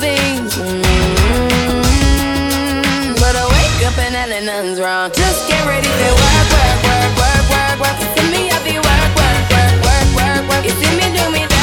veins. Mm-hmm. But I wake up and nothing's wrong. Just get ready for work, work, work, work, work, work. You See me, I be work, work, work, work, work, work. You see me do me.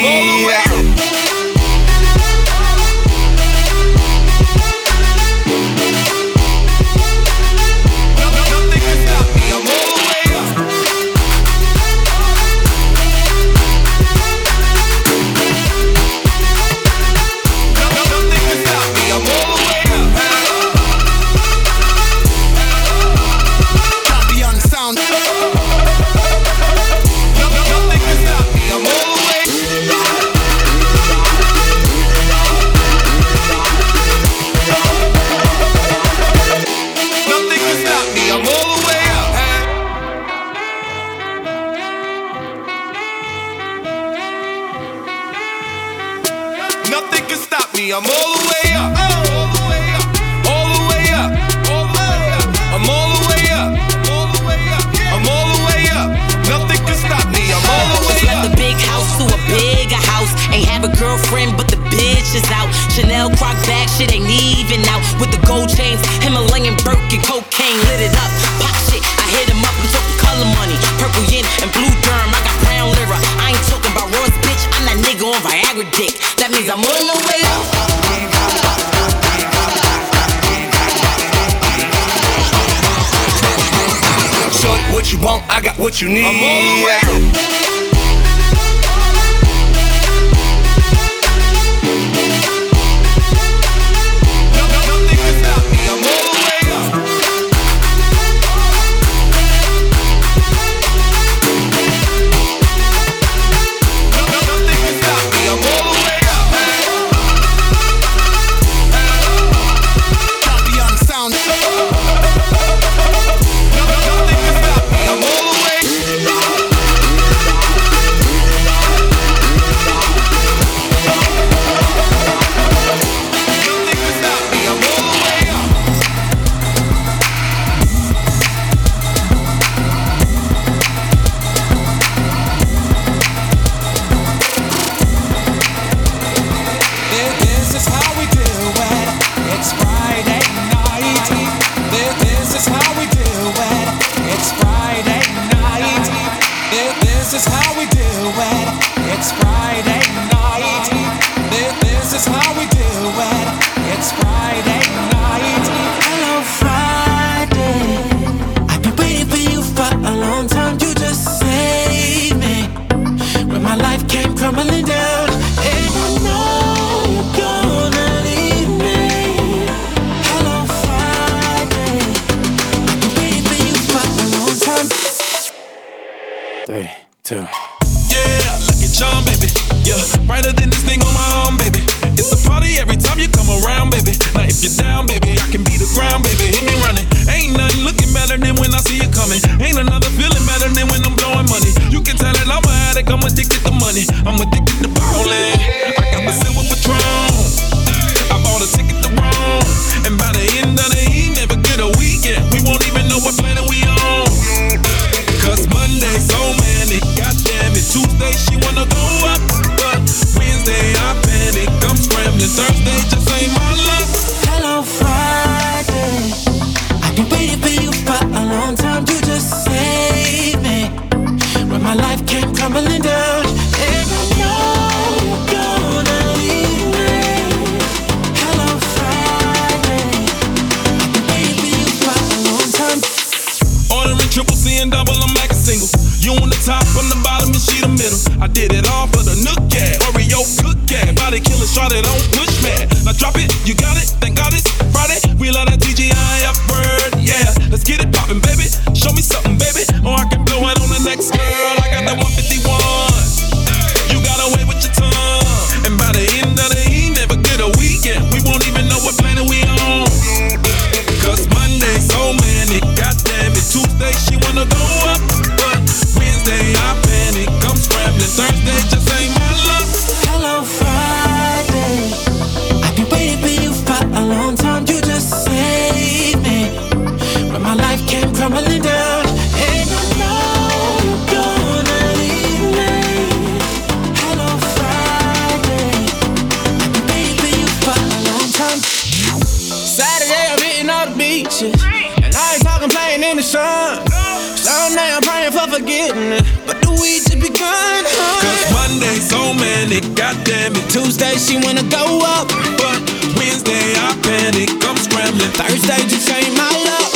Yeah. girlfriend, but the bitch is out. Chanel croc bag, shit ain't even out. With the gold chains, Himalayan Burke, and cocaine lit it up. Pop shit, I hit him up, I'm talking color money. Purple yin and blue germ, I got brown lira. I ain't talking about Ross, bitch, I'm that nigga on Viagra dick. That means I'm on the way. Short, what you want, I got what you need. I'm all around. sun. Long night, I'm praying for forgiveness. But the weed just begun. Cause Monday, so many, goddamn it. Tuesday, she wanna go up. But Wednesday, I panic, I'm scrambling. Thursday, just ain't my luck.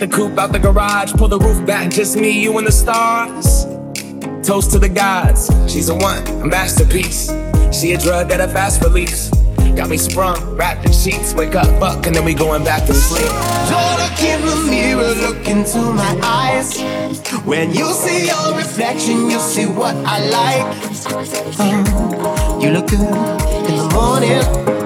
the coupe out the garage, pull the roof back, just me, you, and the stars. Toast to the gods, she's a one, a masterpiece. She a drug that a fast release. Got me sprung, wrapped in sheets, wake up, fuck, and then we going back to sleep. Lord, I in the mirror, look into my eyes. When you see your reflection, you'll see what I like. Oh, you look good in the morning.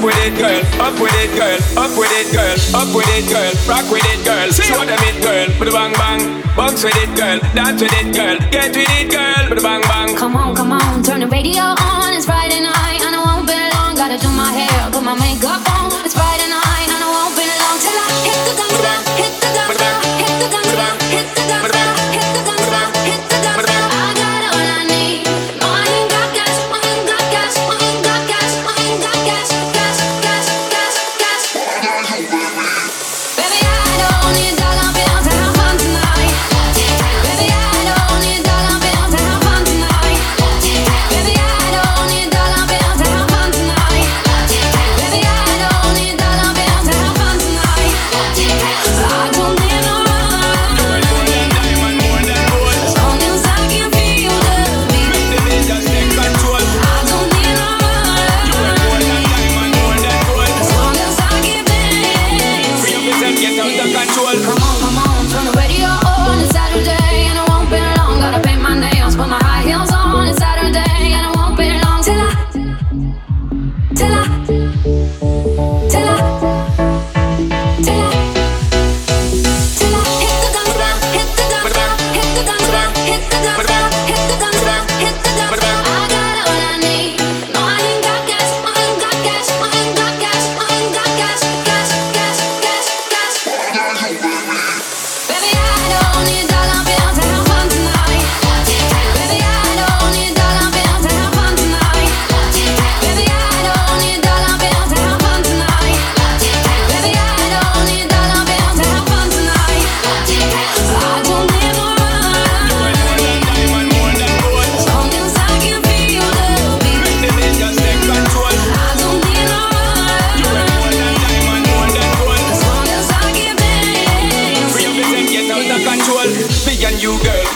Up with it, girl. Up with it, girl. Up with it, girl. Up with it, girl. Rock with it, girl. Show them it, girl. Put bang bang. Bounce with it, girl. Dance with it, girl. Get with it, girl. Put bang bang. Come on, come on. Turn the radio on. It's Friday night and I won't be long. Gotta do my hair, put my makeup on. It's Friday night and I won't be long till I hit the dance, hit the dance, hit the dance, hit the dance, hit the.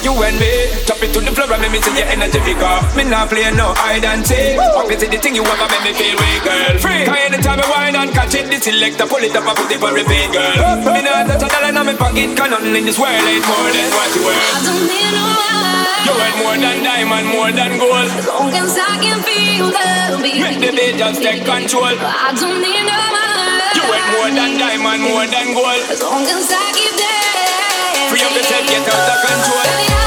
you and me. chop it to the floor and make me see your energy pick up. Me not play no hide and seek. Walk me to the thing you want, make me feel weak, girl. Free. Cause anytime I wine and catch it, this electric, pull it up and put it for repeat, girl. Up, up, me not touch a dollar in my pocket, cause nothing in this world ain't more than what you worth. I don't need no money. You want more than diamond, more than gold. As long as I can feel the beat. Make the beat just take control. I don't need no money. You want more than diamond, more than gold. As long as I keep there you can get out of control.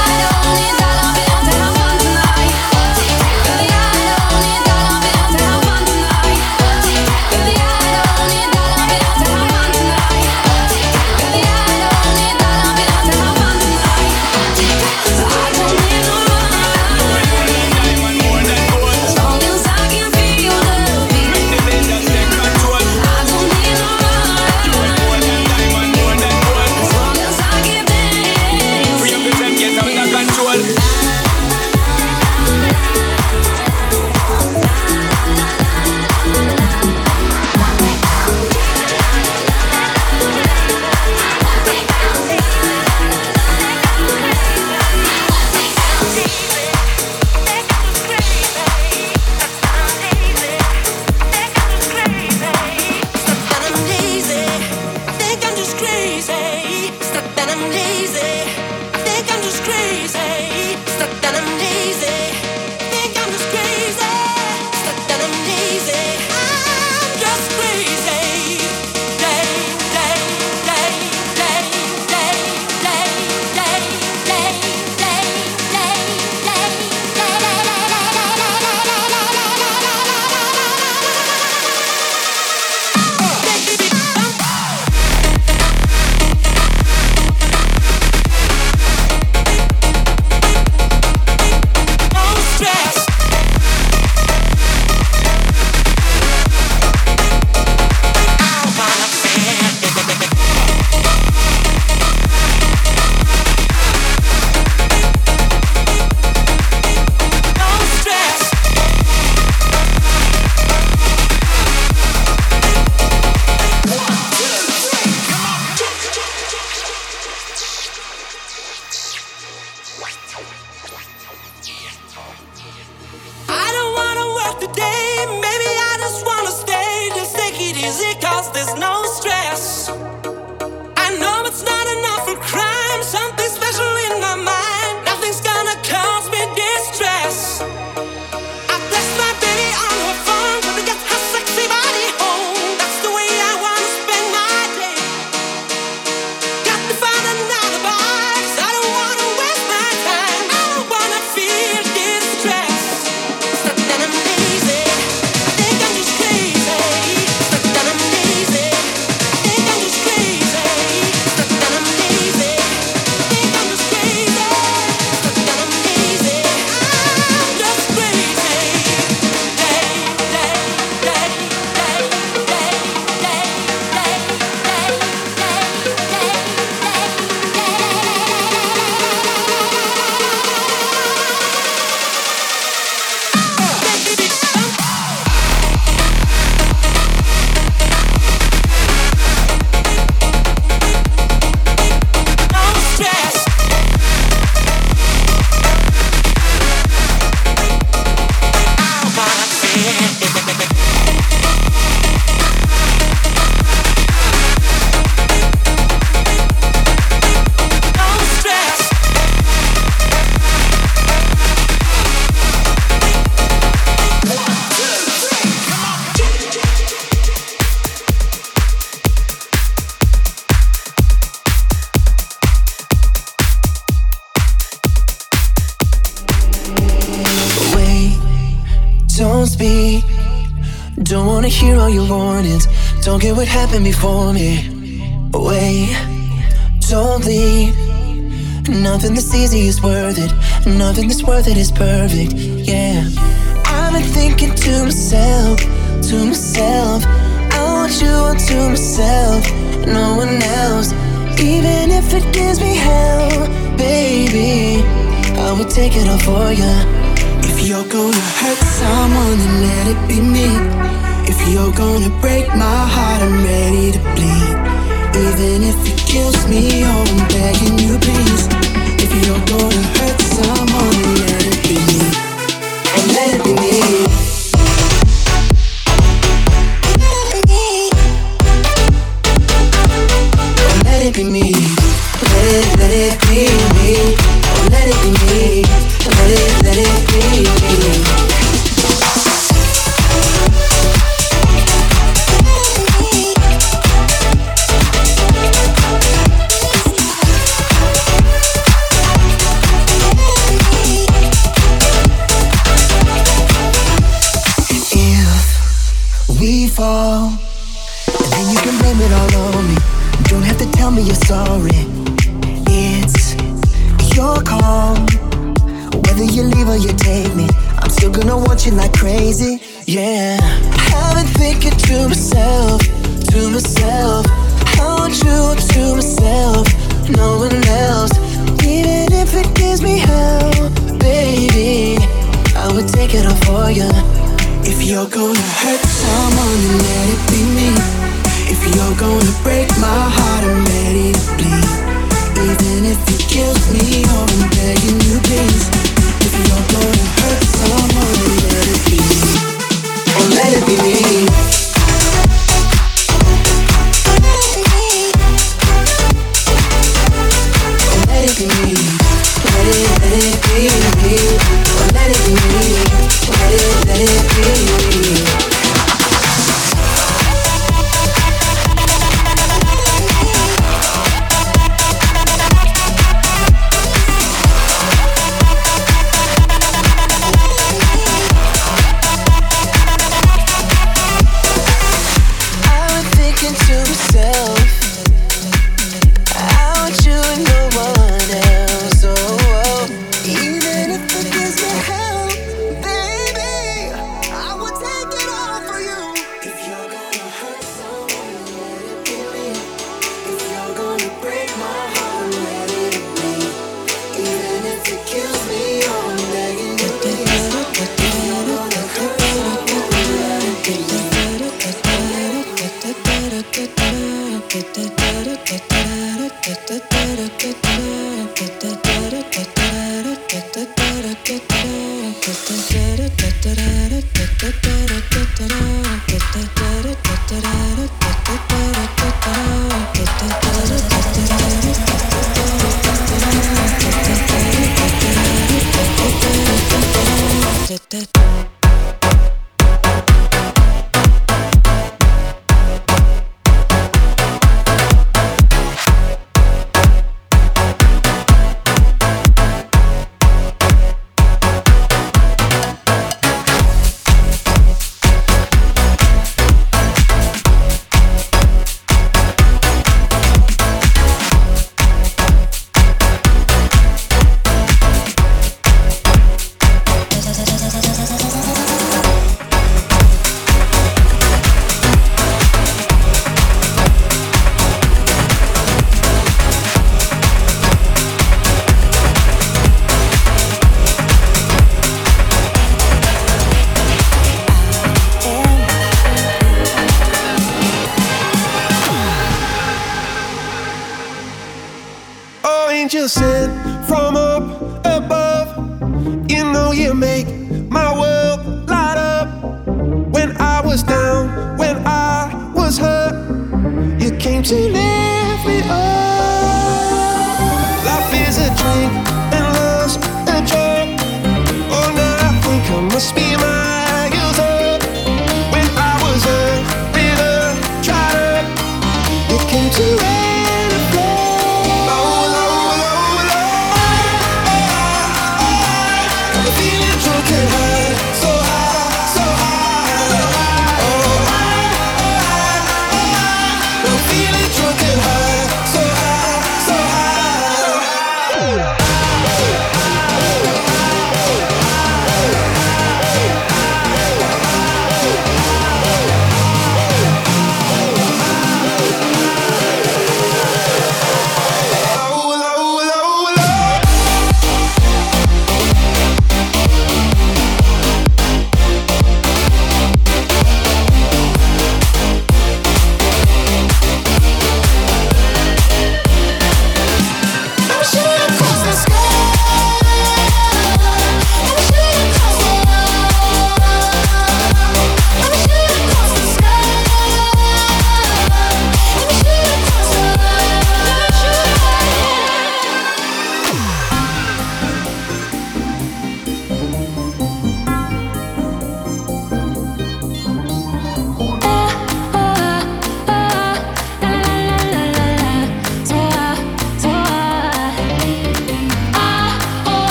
Happened before me. Wait, don't leave. Nothing this easy is worth it. Nothing that's worth it is perfect. Yeah. I've been thinking to myself, to myself. I want you all to myself, no one else. Even if it gives me hell, baby, I would take it all for you. If you're gonna hurt someone, then let it be me. If you're gonna break my heart, I'm ready to bleed. Even if it kills me, oh, I'm begging you, please. If you're gonna hurt someone, let it be me.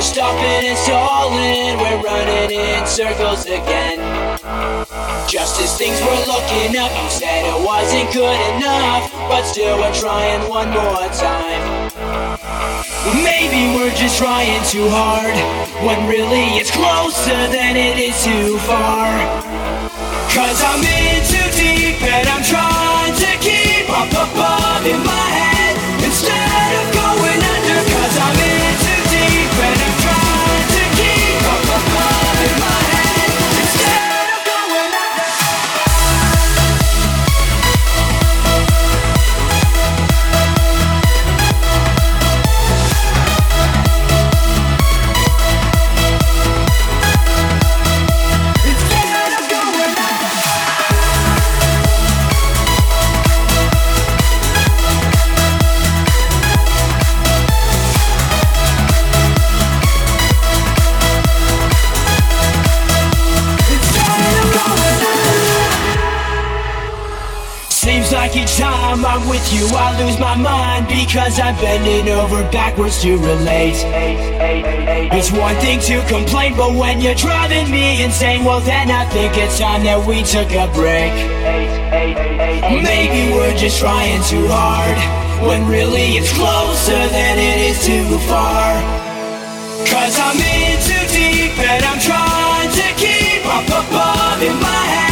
We're stopping and stalling, we're running in circles again. Just as things were looking up, you said it wasn't good enough, but still we're trying one more time. Maybe we're just trying too hard, when really it's closer than it is too far. Cause I'm in too deep and I'm trying to keep up above in my head. with you, I lose my mind because I'm bending over backwards to relate. It's one thing to complain, but when you're driving me insane, well then I think it's time that we took a break. Maybe we're just trying too hard when really it's closer than it is too far. Cause I'm in too deep and I'm trying to keep up above in my head.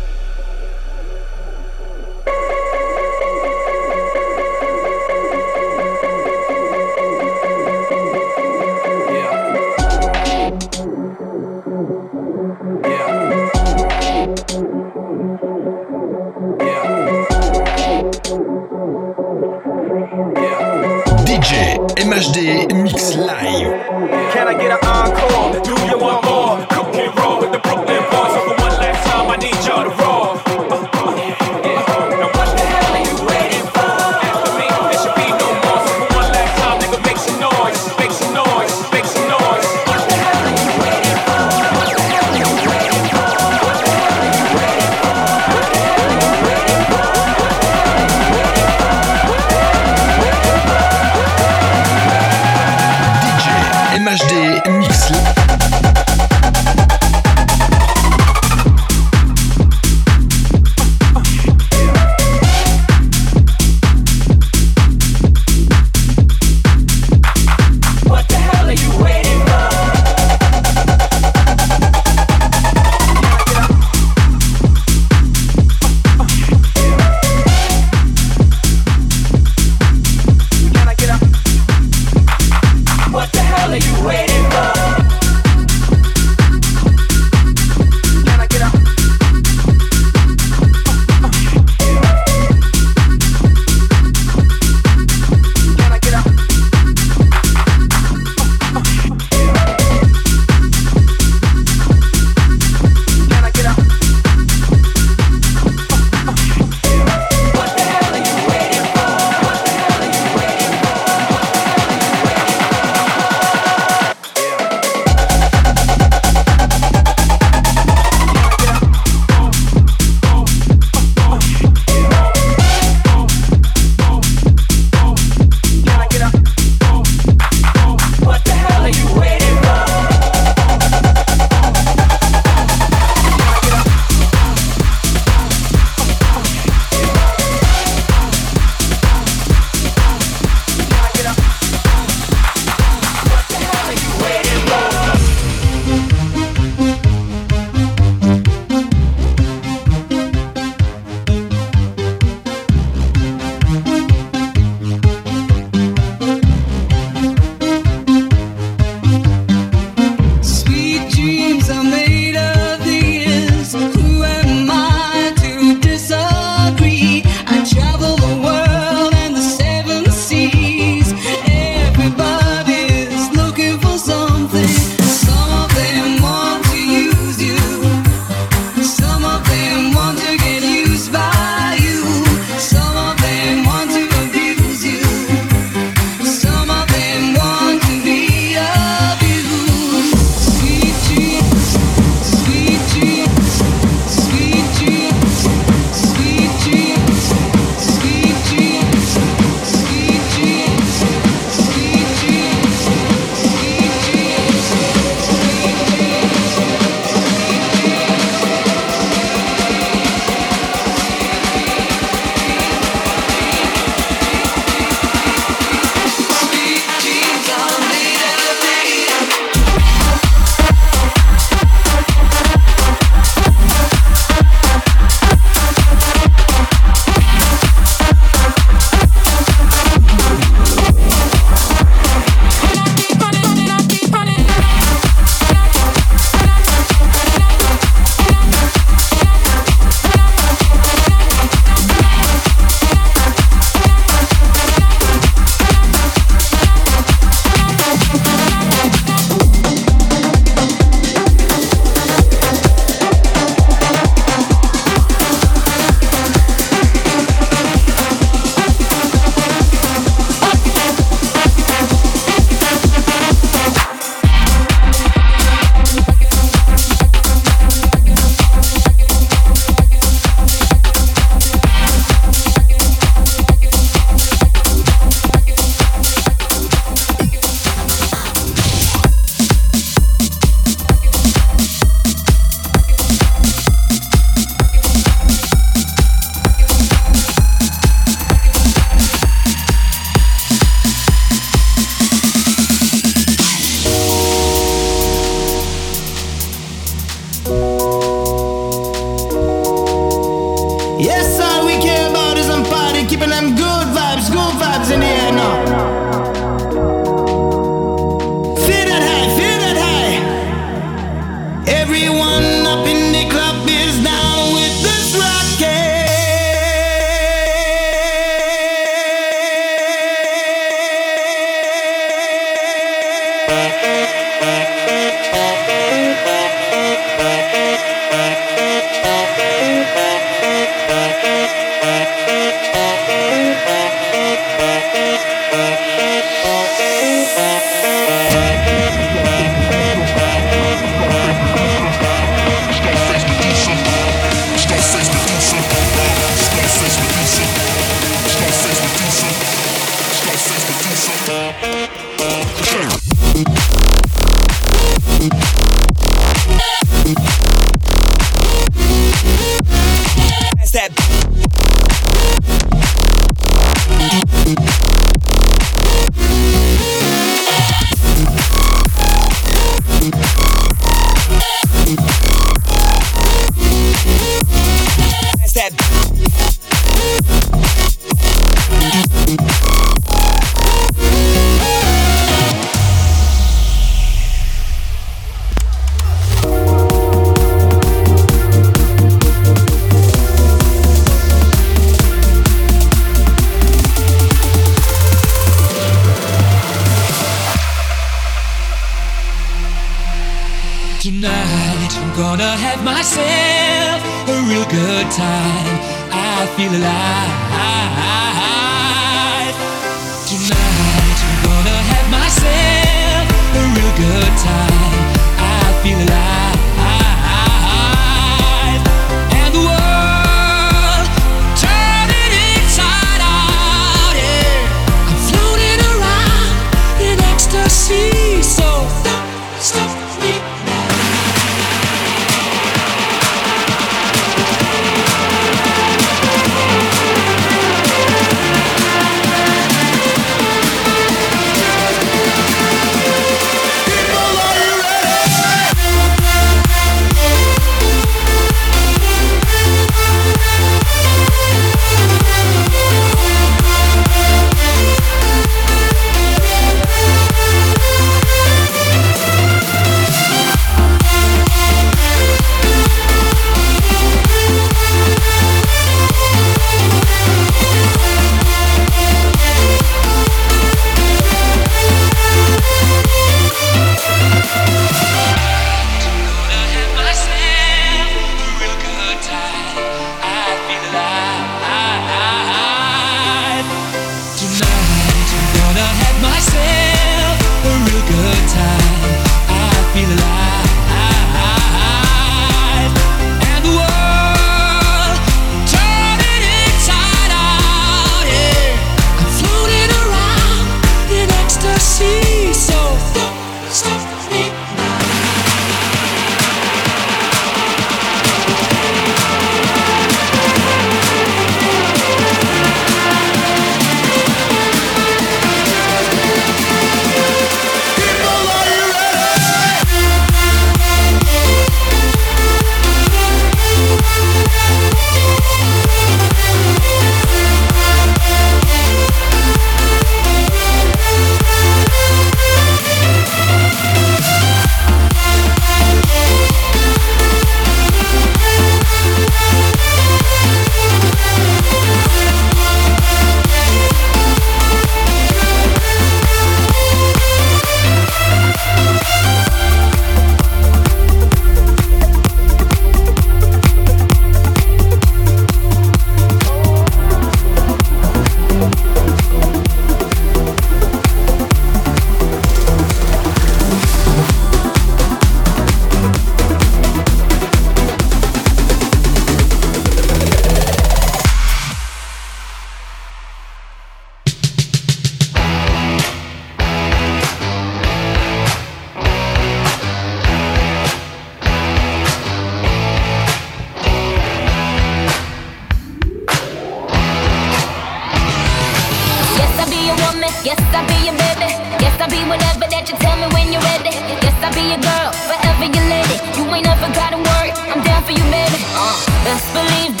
Best believe that when you need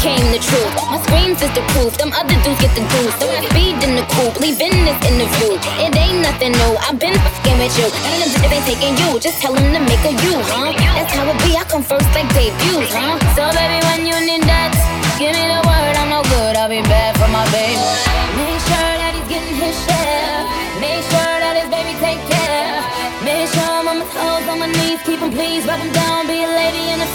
juice. Your came the truth. My screams is the proof. Them other dudes get the juice. So I speed in the coupe, leaving this interview. It ain't nothing new. I've been fucking with you. And them bitches ain't taking you. Just tell them to make a you, huh? That's how it be. I come first like debuts, huh? So baby, when you need that, give me the word. I'm no good. I'll be bad for my baby. Make sure that he's getting his share. Make sure that his baby take care. Make sure I'm on my toes, on my knees, keep him please, rub him down, be a lady and a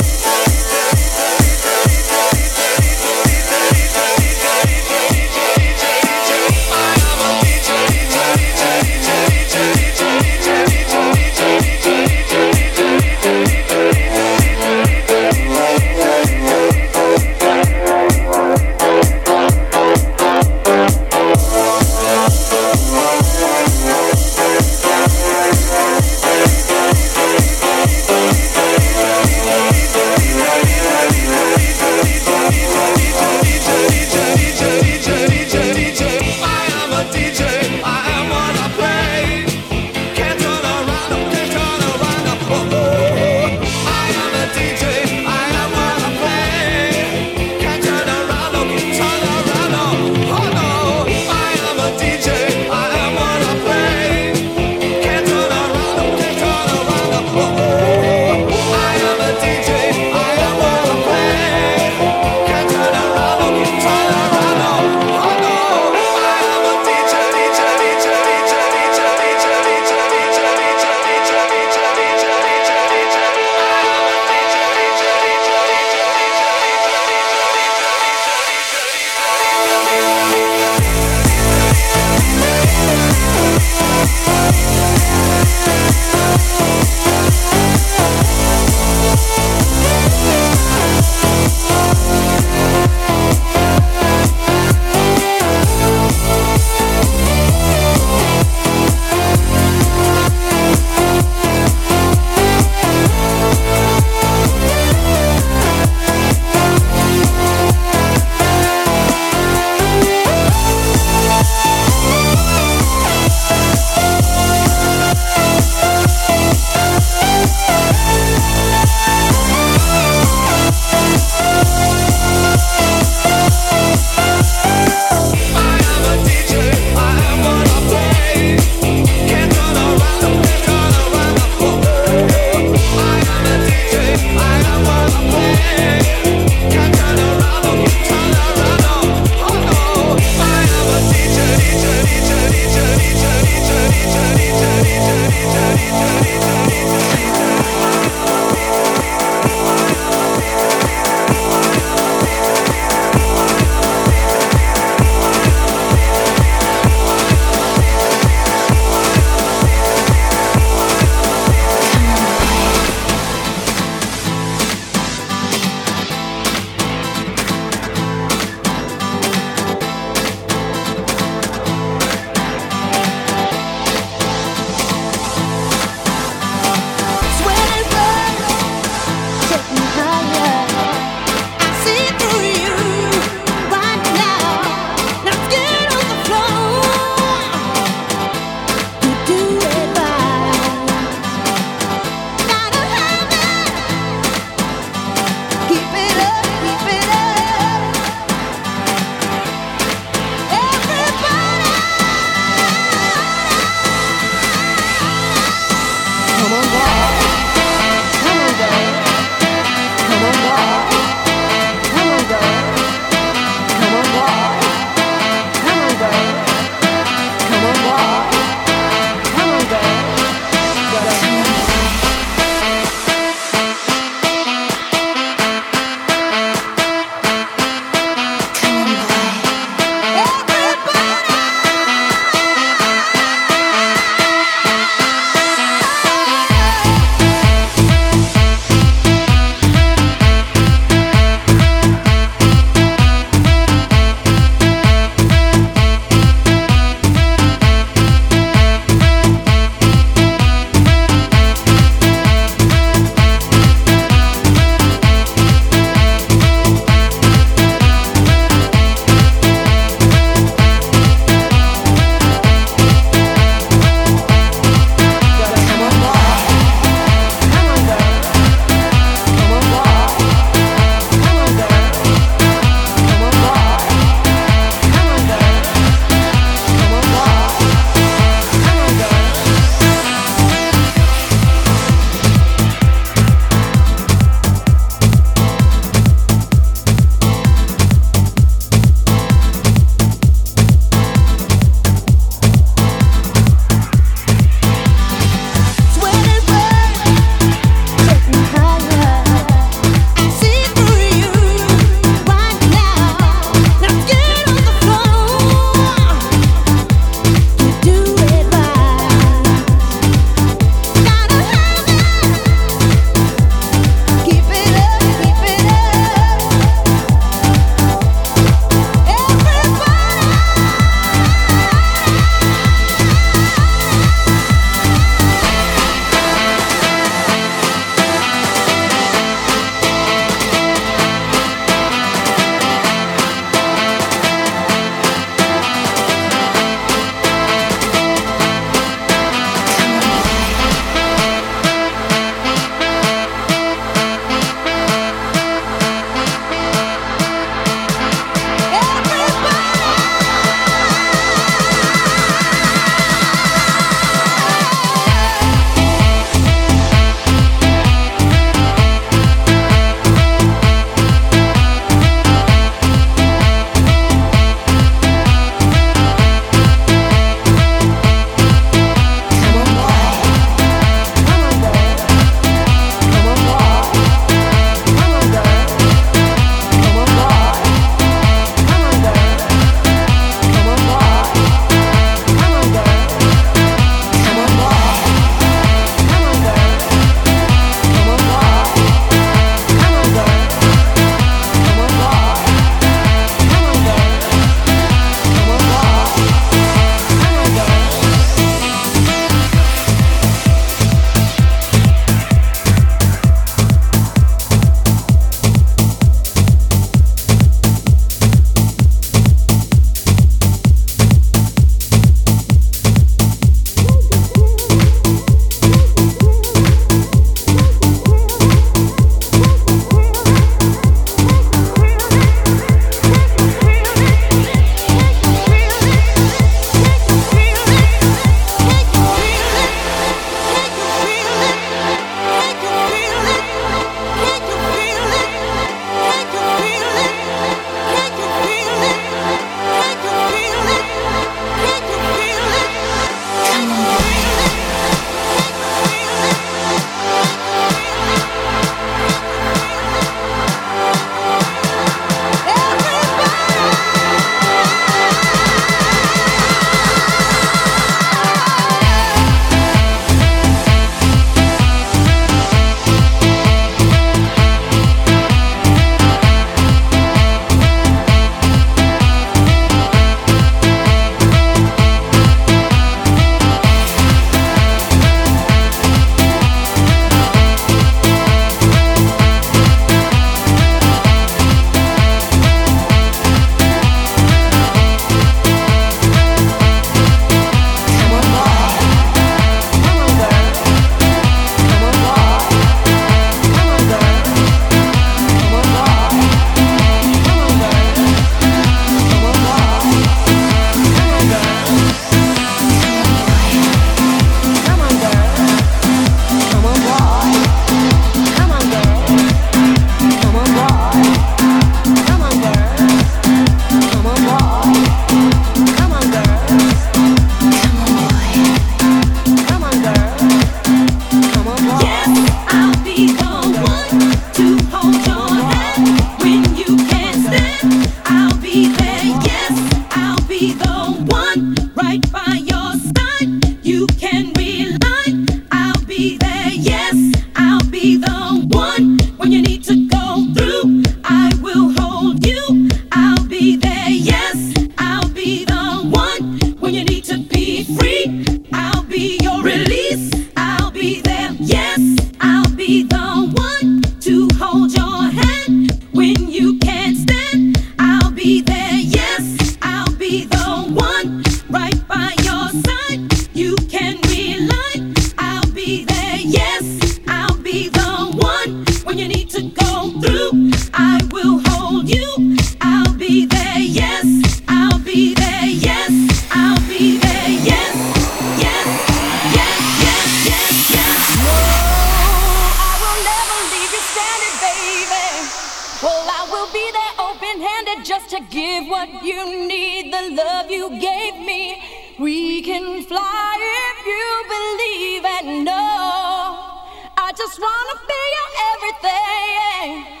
give what you need, the love you gave me. We can fly if you believe and know. I just wanna be your everything.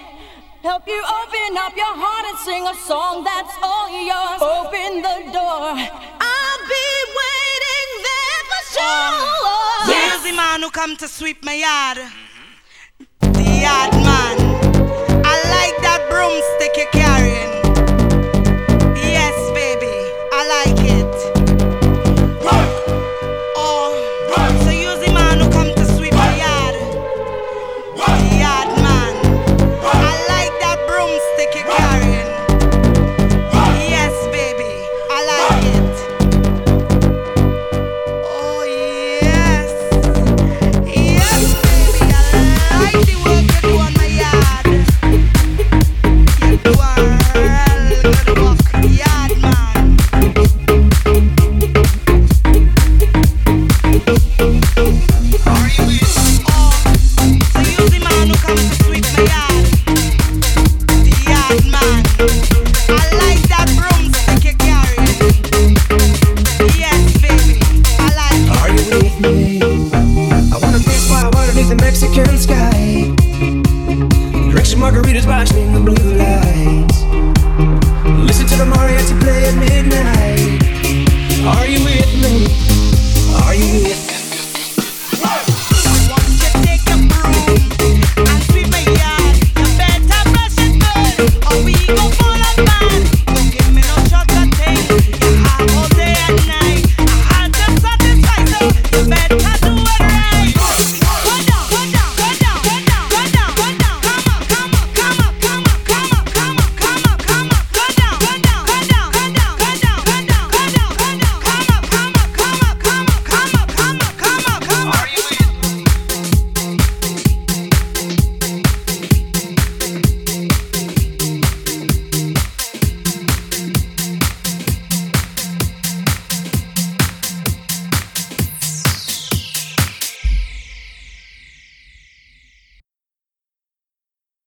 Help you open up your heart and sing a song that's all yours. Open the door. I'll be waiting there for sure. Um, the man who come to sweep my yard. The yard man. I like that broomstick